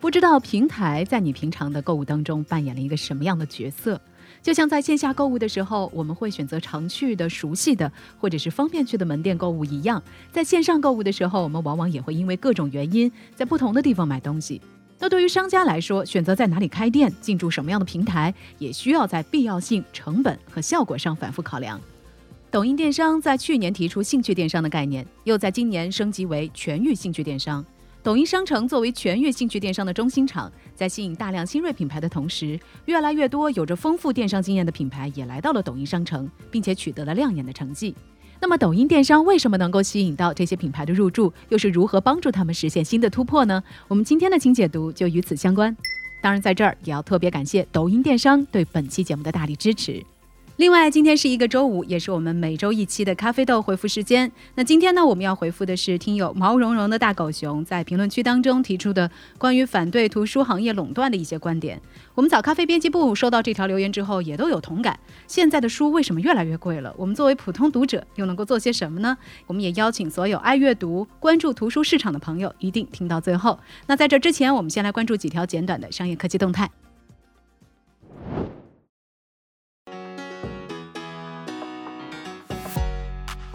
不知道平台在你平常的购物当中扮演了一个什么样的角色？就像在线下购物的时候，我们会选择常去的、熟悉的，或者是方便去的门店购物一样，在线上购物的时候，我们往往也会因为各种原因，在不同的地方买东西。那对于商家来说，选择在哪里开店、进驻什么样的平台，也需要在必要性、成本和效果上反复考量。抖音电商在去年提出兴趣电商的概念，又在今年升级为全域兴趣电商。抖音商城作为全域兴趣电商的中心场，在吸引大量新锐品牌的同时，越来越多有着丰富电商经验的品牌也来到了抖音商城，并且取得了亮眼的成绩。那么，抖音电商为什么能够吸引到这些品牌的入驻，又是如何帮助他们实现新的突破呢？我们今天的轻解读就与此相关。当然，在这儿也要特别感谢抖音电商对本期节目的大力支持。另外，今天是一个周五，也是我们每周一期的咖啡豆回复时间。那今天呢，我们要回复的是听友毛茸茸的大狗熊在评论区当中提出的关于反对图书行业垄断的一些观点。我们早咖啡编辑部收到这条留言之后，也都有同感。现在的书为什么越来越贵了？我们作为普通读者又能够做些什么呢？我们也邀请所有爱阅读、关注图书市场的朋友一定听到最后。那在这之前，我们先来关注几条简短的商业科技动态。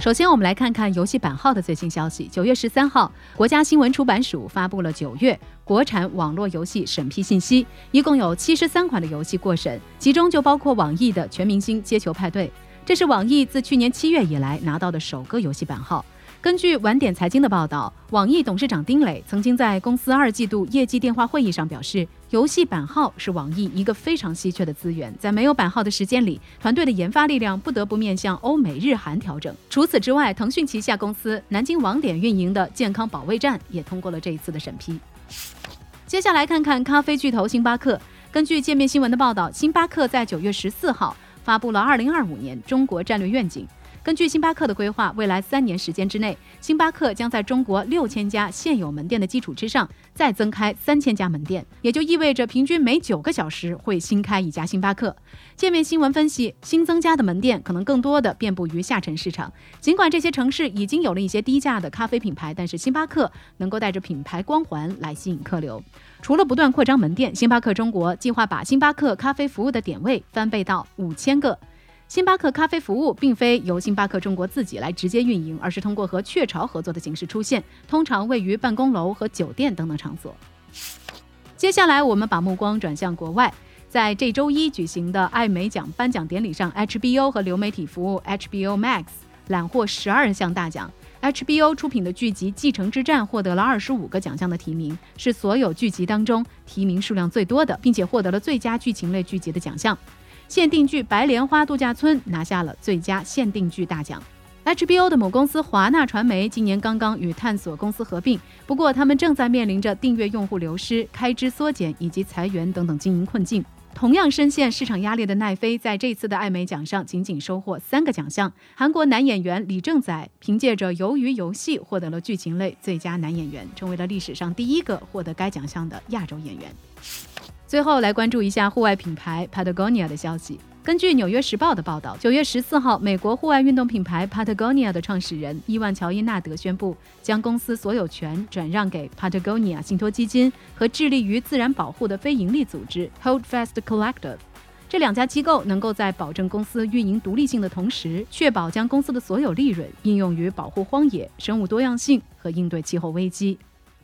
首先，我们来看看游戏版号的最新消息。九月十三号，国家新闻出版署发布了九月国产网络游戏审批信息，一共有七十三款的游戏过审，其中就包括网易的《全明星街球派对》，这是网易自去年七月以来拿到的首个游戏版号。根据晚点财经的报道，网易董事长丁磊曾经在公司二季度业绩电话会议上表示，游戏版号是网易一个非常稀缺的资源，在没有版号的时间里，团队的研发力量不得不面向欧美日韩调整。除此之外，腾讯旗下公司南京网点运营的《健康保卫战》也通过了这一次的审批。接下来看看咖啡巨头星巴克。根据界面新闻的报道，星巴克在九月十四号发布了二零二五年中国战略愿景。根据星巴克的规划，未来三年时间之内，星巴克将在中国六千家现有门店的基础之上，再增开三千家门店，也就意味着平均每九个小时会新开一家星巴克。界面新闻分析，新增加的门店可能更多的遍布于下沉市场。尽管这些城市已经有了一些低价的咖啡品牌，但是星巴克能够带着品牌光环来吸引客流。除了不断扩张门店，星巴克中国计划把星巴克咖啡服务的点位翻倍到五千个。星巴克咖啡服务并非由星巴克中国自己来直接运营，而是通过和雀巢合作的形式出现，通常位于办公楼和酒店等等场所。接下来，我们把目光转向国外，在这周一举行的艾美奖颁奖典礼上，HBO 和流媒体服务 HBO Max 揽获十二项大奖。HBO 出品的剧集《继承之战》获得了二十五个奖项的提名，是所有剧集当中提名数量最多的，并且获得了最佳剧情类剧集的奖项。限定剧《白莲花度假村》拿下了最佳限定剧大奖。HBO 的母公司华纳传媒今年刚刚与探索公司合并，不过他们正在面临着订阅用户流失、开支缩减以及裁员等等经营困境。同样深陷市场压力的奈飞，在这次的艾美奖上仅仅收获三个奖项。韩国男演员李正宰凭借着《鱿鱼游戏》获得了剧情类最佳男演员，成为了历史上第一个获得该奖项的亚洲演员。最后来关注一下户外品牌 Patagonia 的消息。根据《纽约时报》的报道，九月十四号，美国户外运动品牌 Patagonia 的创始人伊万乔伊纳德宣布，将公司所有权转让给 Patagonia 信托基金和致力于自然保护的非营利组织 Holdfast Collective。这两家机构能够在保证公司运营独立性的同时，确保将公司的所有利润应用于保护荒野、生物多样性和应对气候危机。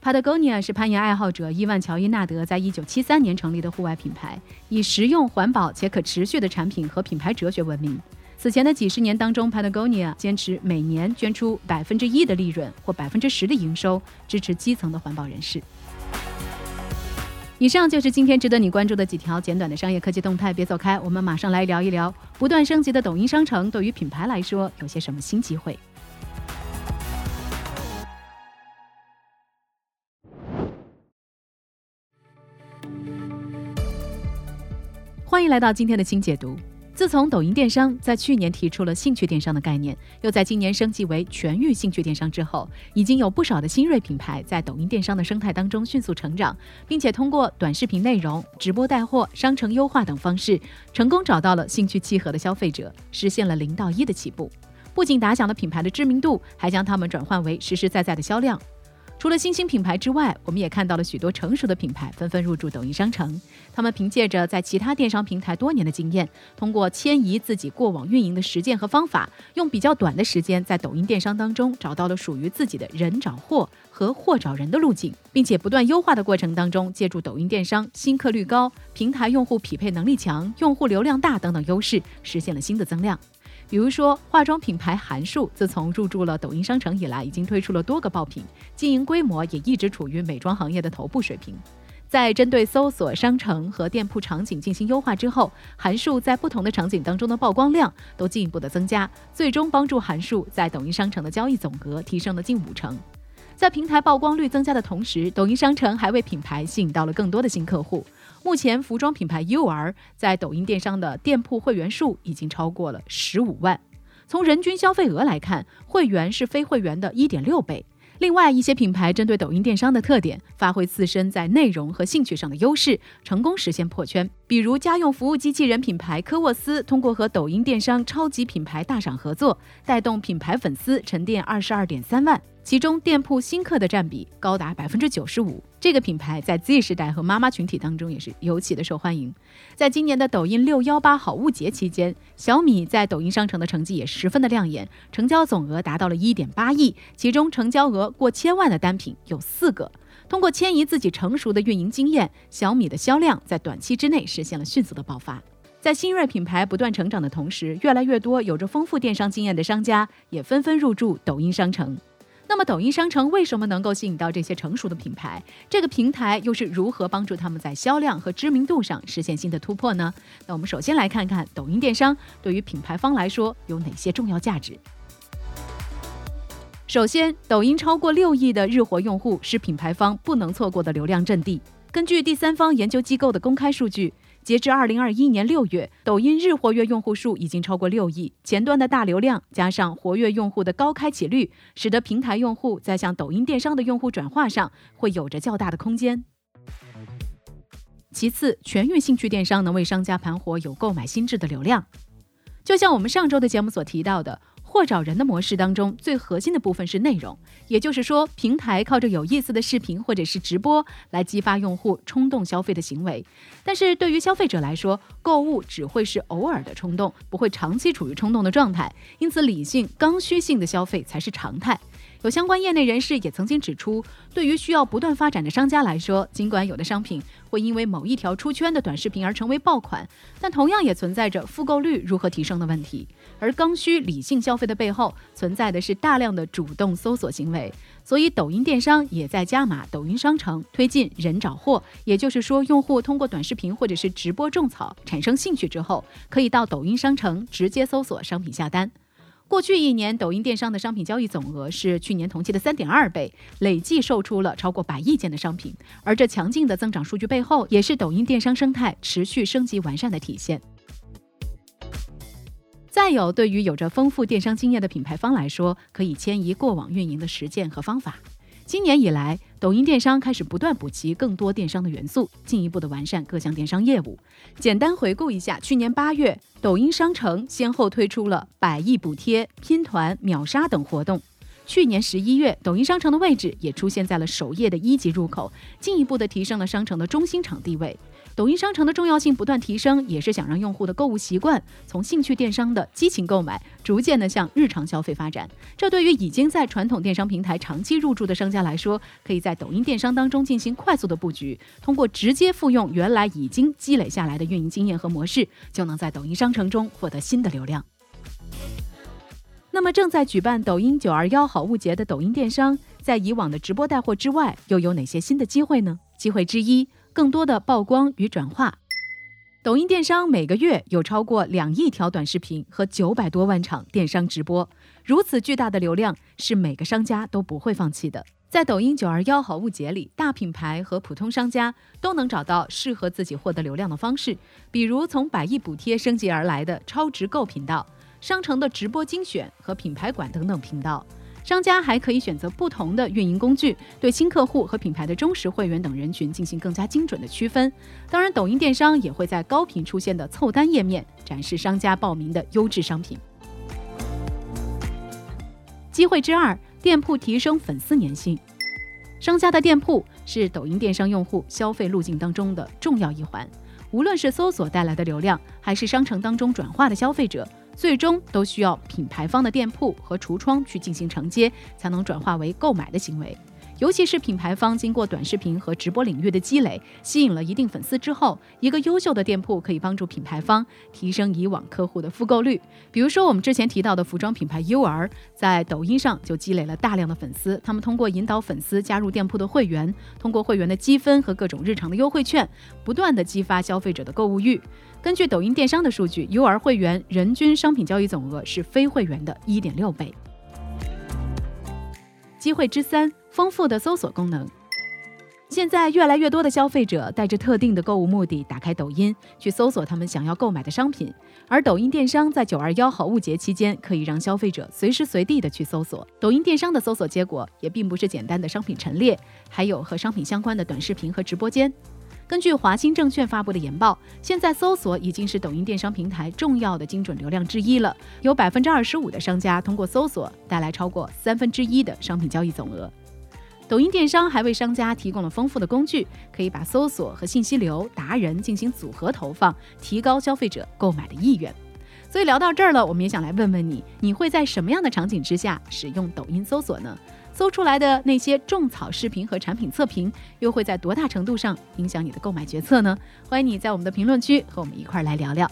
Patagonia 是攀岩爱好者伊万乔伊纳德在一九七三年成立的户外品牌，以实用、环保且可持续的产品和品牌哲学闻名。此前的几十年当中，Patagonia 坚持每年捐出百分之一的利润或百分之十的营收，支持基层的环保人士。以上就是今天值得你关注的几条简短的商业科技动态，别走开，我们马上来聊一聊不断升级的抖音商城对于品牌来说有些什么新机会。欢迎来到今天的清解读。自从抖音电商在去年提出了兴趣电商的概念，又在今年升级为全域兴趣电商之后，已经有不少的新锐品牌在抖音电商的生态当中迅速成长，并且通过短视频内容、直播带货、商城优化等方式，成功找到了兴趣契合的消费者，实现了零到一的起步。不仅打响了品牌的知名度，还将它们转换为实实在在的销量。除了新兴品牌之外，我们也看到了许多成熟的品牌纷纷入驻抖音商城。他们凭借着在其他电商平台多年的经验，通过迁移自己过往运营的实践和方法，用比较短的时间在抖音电商当中找到了属于自己的人找货和货找人的路径，并且不断优化的过程当中，借助抖音电商新客率高、平台用户匹配能力强、用户流量大等等优势，实现了新的增量。比如说，化妆品牌韩束自从入驻了抖音商城以来，已经推出了多个爆品，经营规模也一直处于美妆行业的头部水平。在针对搜索、商城和店铺场景进行优化之后，韩束在不同的场景当中的曝光量都进一步的增加，最终帮助韩束在抖音商城的交易总额提升了近五成。在平台曝光率增加的同时，抖音商城还为品牌吸引到了更多的新客户。目前，服装品牌 UR 在抖音电商的店铺会员数已经超过了十五万。从人均消费额来看，会员是非会员的一点六倍。另外，一些品牌针对抖音电商的特点，发挥自身在内容和兴趣上的优势，成功实现破圈。比如，家用服务机器人品牌科沃斯，通过和抖音电商超级品牌大赏合作，带动品牌粉丝沉淀二十二点三万。其中店铺新客的占比高达百分之九十五，这个品牌在 Z 时代和妈妈群体当中也是尤其的受欢迎。在今年的抖音六幺八好物节期间，小米在抖音商城的成绩也十分的亮眼，成交总额达到了一点八亿，其中成交额过千万的单品有四个。通过迁移自己成熟的运营经验，小米的销量在短期之内实现了迅速的爆发。在新锐品牌不断成长的同时，越来越多有着丰富电商经验的商家也纷纷入驻抖音商城。那么，抖音商城为什么能够吸引到这些成熟的品牌？这个平台又是如何帮助他们在销量和知名度上实现新的突破呢？那我们首先来看看抖音电商对于品牌方来说有哪些重要价值。首先，抖音超过六亿的日活用户是品牌方不能错过的流量阵地。根据第三方研究机构的公开数据。截至二零二一年六月，抖音日活跃用户数已经超过六亿。前端的大流量加上活跃用户的高开启率，使得平台用户在向抖音电商的用户转化上会有着较大的空间。其次，全域兴趣电商能为商家盘活有购买心智的流量，就像我们上周的节目所提到的。或找人的模式当中，最核心的部分是内容，也就是说，平台靠着有意思的视频或者是直播来激发用户冲动消费的行为。但是对于消费者来说，购物只会是偶尔的冲动，不会长期处于冲动的状态，因此理性、刚需性的消费才是常态。有相关业内人士也曾经指出，对于需要不断发展的商家来说，尽管有的商品会因为某一条出圈的短视频而成为爆款，但同样也存在着复购率如何提升的问题。而刚需理性消费的背后，存在的是大量的主动搜索行为。所以，抖音电商也在加码抖音商城，推进人找货。也就是说，用户通过短视频或者是直播种草产生兴趣之后，可以到抖音商城直接搜索商品下单。过去一年，抖音电商的商品交易总额是去年同期的三点二倍，累计售出了超过百亿件的商品。而这强劲的增长数据背后，也是抖音电商生态持续升级完善的体现。再有，对于有着丰富电商经验的品牌方来说，可以迁移过往运营的实践和方法。今年以来，抖音电商开始不断补齐更多电商的元素，进一步的完善各项电商业务。简单回顾一下，去年八月，抖音商城先后推出了百亿补贴、拼团、秒杀等活动。去年十一月，抖音商城的位置也出现在了首页的一级入口，进一步的提升了商城的中心场地位。抖音商城的重要性不断提升，也是想让用户的购物习惯从兴趣电商的激情购买，逐渐的向日常消费发展。这对于已经在传统电商平台长期入驻的商家来说，可以在抖音电商当中进行快速的布局，通过直接复用原来已经积累下来的运营经验和模式，就能在抖音商城中获得新的流量。那么，正在举办抖音九二幺好物节的抖音电商，在以往的直播带货之外，又有哪些新的机会呢？机会之一。更多的曝光与转化，抖音电商每个月有超过两亿条短视频和九百多万场电商直播，如此巨大的流量是每个商家都不会放弃的。在抖音九二幺好物节里，大品牌和普通商家都能找到适合自己获得流量的方式，比如从百亿补贴升级而来的超值购频道、商城的直播精选和品牌馆等等频道。商家还可以选择不同的运营工具，对新客户和品牌的忠实会员等人群进行更加精准的区分。当然，抖音电商也会在高频出现的凑单页面展示商家报名的优质商品。机会之二。店铺提升粉丝粘性，商家的店铺是抖音电商用户消费路径当中的重要一环。无论是搜索带来的流量，还是商城当中转化的消费者，最终都需要品牌方的店铺和橱窗去进行承接，才能转化为购买的行为。尤其是品牌方经过短视频和直播领域的积累，吸引了一定粉丝之后，一个优秀的店铺可以帮助品牌方提升以往客户的复购率。比如说，我们之前提到的服装品牌 UR，在抖音上就积累了大量的粉丝。他们通过引导粉丝加入店铺的会员，通过会员的积分和各种日常的优惠券，不断的激发消费者的购物欲。根据抖音电商的数据，UR 会员人均商品交易总额是非会员的一点六倍。机会之三。丰富的搜索功能，现在越来越多的消费者带着特定的购物目的打开抖音，去搜索他们想要购买的商品。而抖音电商在九二幺好物节期间，可以让消费者随时随地的去搜索。抖音电商的搜索结果也并不是简单的商品陈列，还有和商品相关的短视频和直播间。根据华兴证券发布的研报，现在搜索已经是抖音电商平台重要的精准流量之一了。有百分之二十五的商家通过搜索带来超过三分之一的商品交易总额。抖音电商还为商家提供了丰富的工具，可以把搜索和信息流、达人进行组合投放，提高消费者购买的意愿。所以聊到这儿了，我们也想来问问你：你会在什么样的场景之下使用抖音搜索呢？搜出来的那些种草视频和产品测评，又会在多大程度上影响你的购买决策呢？欢迎你在我们的评论区和我们一块儿来聊聊。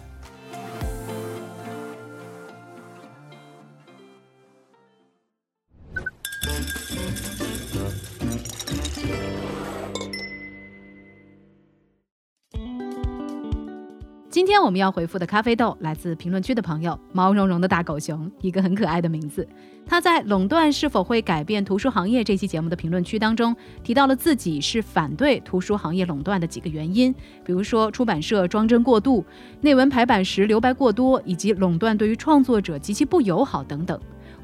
今天我们要回复的咖啡豆来自评论区的朋友毛茸茸的大狗熊，一个很可爱的名字。他在垄断是否会改变图书行业这期节目的评论区当中提到了自己是反对图书行业垄断的几个原因，比如说出版社装帧过度、内文排版时留白过多，以及垄断对于创作者极其不友好等等。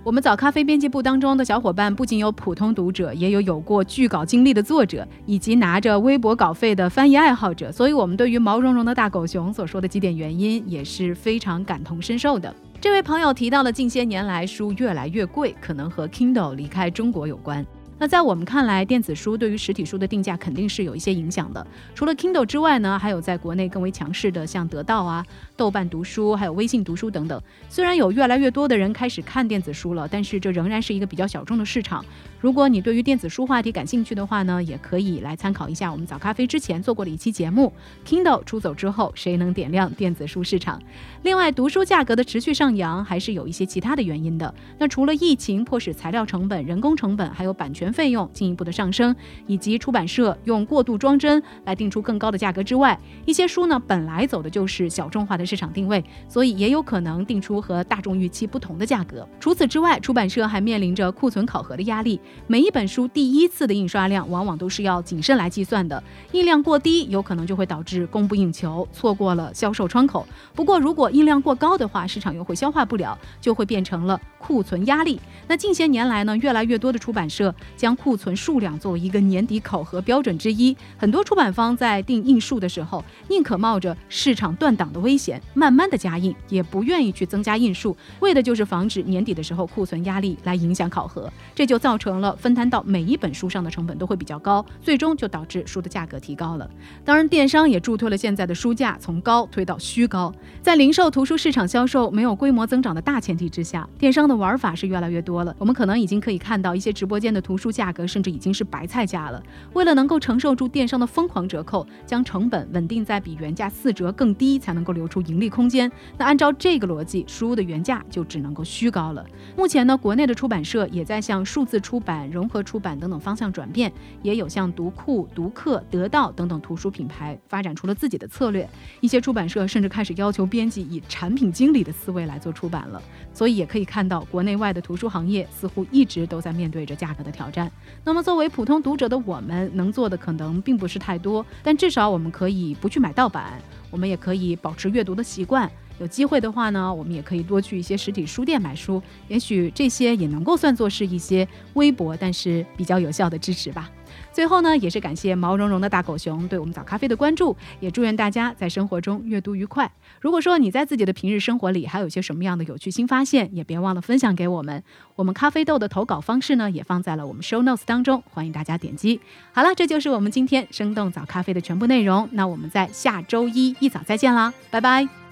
我们早咖啡编辑部当中的小伙伴不仅有普通读者，也有有过剧稿经历的作者，以及拿着微博稿费的翻译爱好者，所以我们对于毛茸茸的大狗熊所说的几点原因也是非常感同身受的。这位朋友提到了近些年来书越来越贵，可能和 Kindle 离开中国有关。那在我们看来，电子书对于实体书的定价肯定是有一些影响的。除了 Kindle 之外呢，还有在国内更为强势的像得到啊、豆瓣读书，还有微信读书等等。虽然有越来越多的人开始看电子书了，但是这仍然是一个比较小众的市场。如果你对于电子书话题感兴趣的话呢，也可以来参考一下我们早咖啡之前做过的一期节目。Kindle 出走之后，谁能点亮电子书市场？另外，读书价格的持续上扬，还是有一些其他的原因的。那除了疫情迫使材料成本、人工成本，还有版权。费用进一步的上升，以及出版社用过度装帧来定出更高的价格之外，一些书呢本来走的就是小众化的市场定位，所以也有可能定出和大众预期不同的价格。除此之外，出版社还面临着库存考核的压力。每一本书第一次的印刷量往往都是要谨慎来计算的，印量过低有可能就会导致供不应求，错过了销售窗口。不过如果印量过高的话，市场又会消化不了，就会变成了库存压力。那近些年来呢，越来越多的出版社。将库存数量作为一个年底考核标准之一，很多出版方在定印数的时候，宁可冒着市场断档的危险，慢慢的加印，也不愿意去增加印数，为的就是防止年底的时候库存压力来影响考核，这就造成了分摊到每一本书上的成本都会比较高，最终就导致书的价格提高了。当然，电商也助推了现在的书价从高推到虚高，在零售图书市场销售没有规模增长的大前提之下，电商的玩法是越来越多了。我们可能已经可以看到一些直播间的图书。价格甚至已经是白菜价了。为了能够承受住电商的疯狂折扣，将成本稳定在比原价四折更低，才能够留出盈利空间。那按照这个逻辑，书的原价就只能够虚高了。目前呢，国内的出版社也在向数字出版、融合出版等等方向转变，也有像读库、读客、得到等等图书品牌发展出了自己的策略。一些出版社甚至开始要求编辑以产品经理的思维来做出版了。所以也可以看到，国内外的图书行业似乎一直都在面对着价格的挑战。那么，作为普通读者的我们，能做的可能并不是太多，但至少我们可以不去买盗版，我们也可以保持阅读的习惯。有机会的话呢，我们也可以多去一些实体书店买书，也许这些也能够算作是一些微薄但是比较有效的支持吧。最后呢，也是感谢毛茸茸的大狗熊对我们早咖啡的关注，也祝愿大家在生活中阅读愉快。如果说你在自己的平日生活里还有一些什么样的有趣新发现，也别忘了分享给我们。我们咖啡豆的投稿方式呢，也放在了我们 show notes 当中，欢迎大家点击。好了，这就是我们今天生动早咖啡的全部内容。那我们在下周一一早再见啦，拜拜。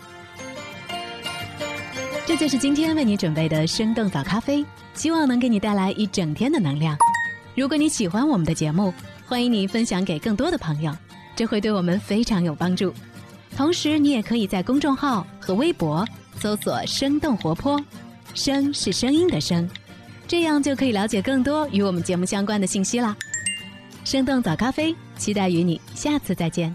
这就是今天为你准备的生动早咖啡，希望能给你带来一整天的能量。如果你喜欢我们的节目，欢迎你分享给更多的朋友，这会对我们非常有帮助。同时，你也可以在公众号和微博搜索“生动活泼”，声是声音的声，这样就可以了解更多与我们节目相关的信息啦。生动早咖啡，期待与你下次再见。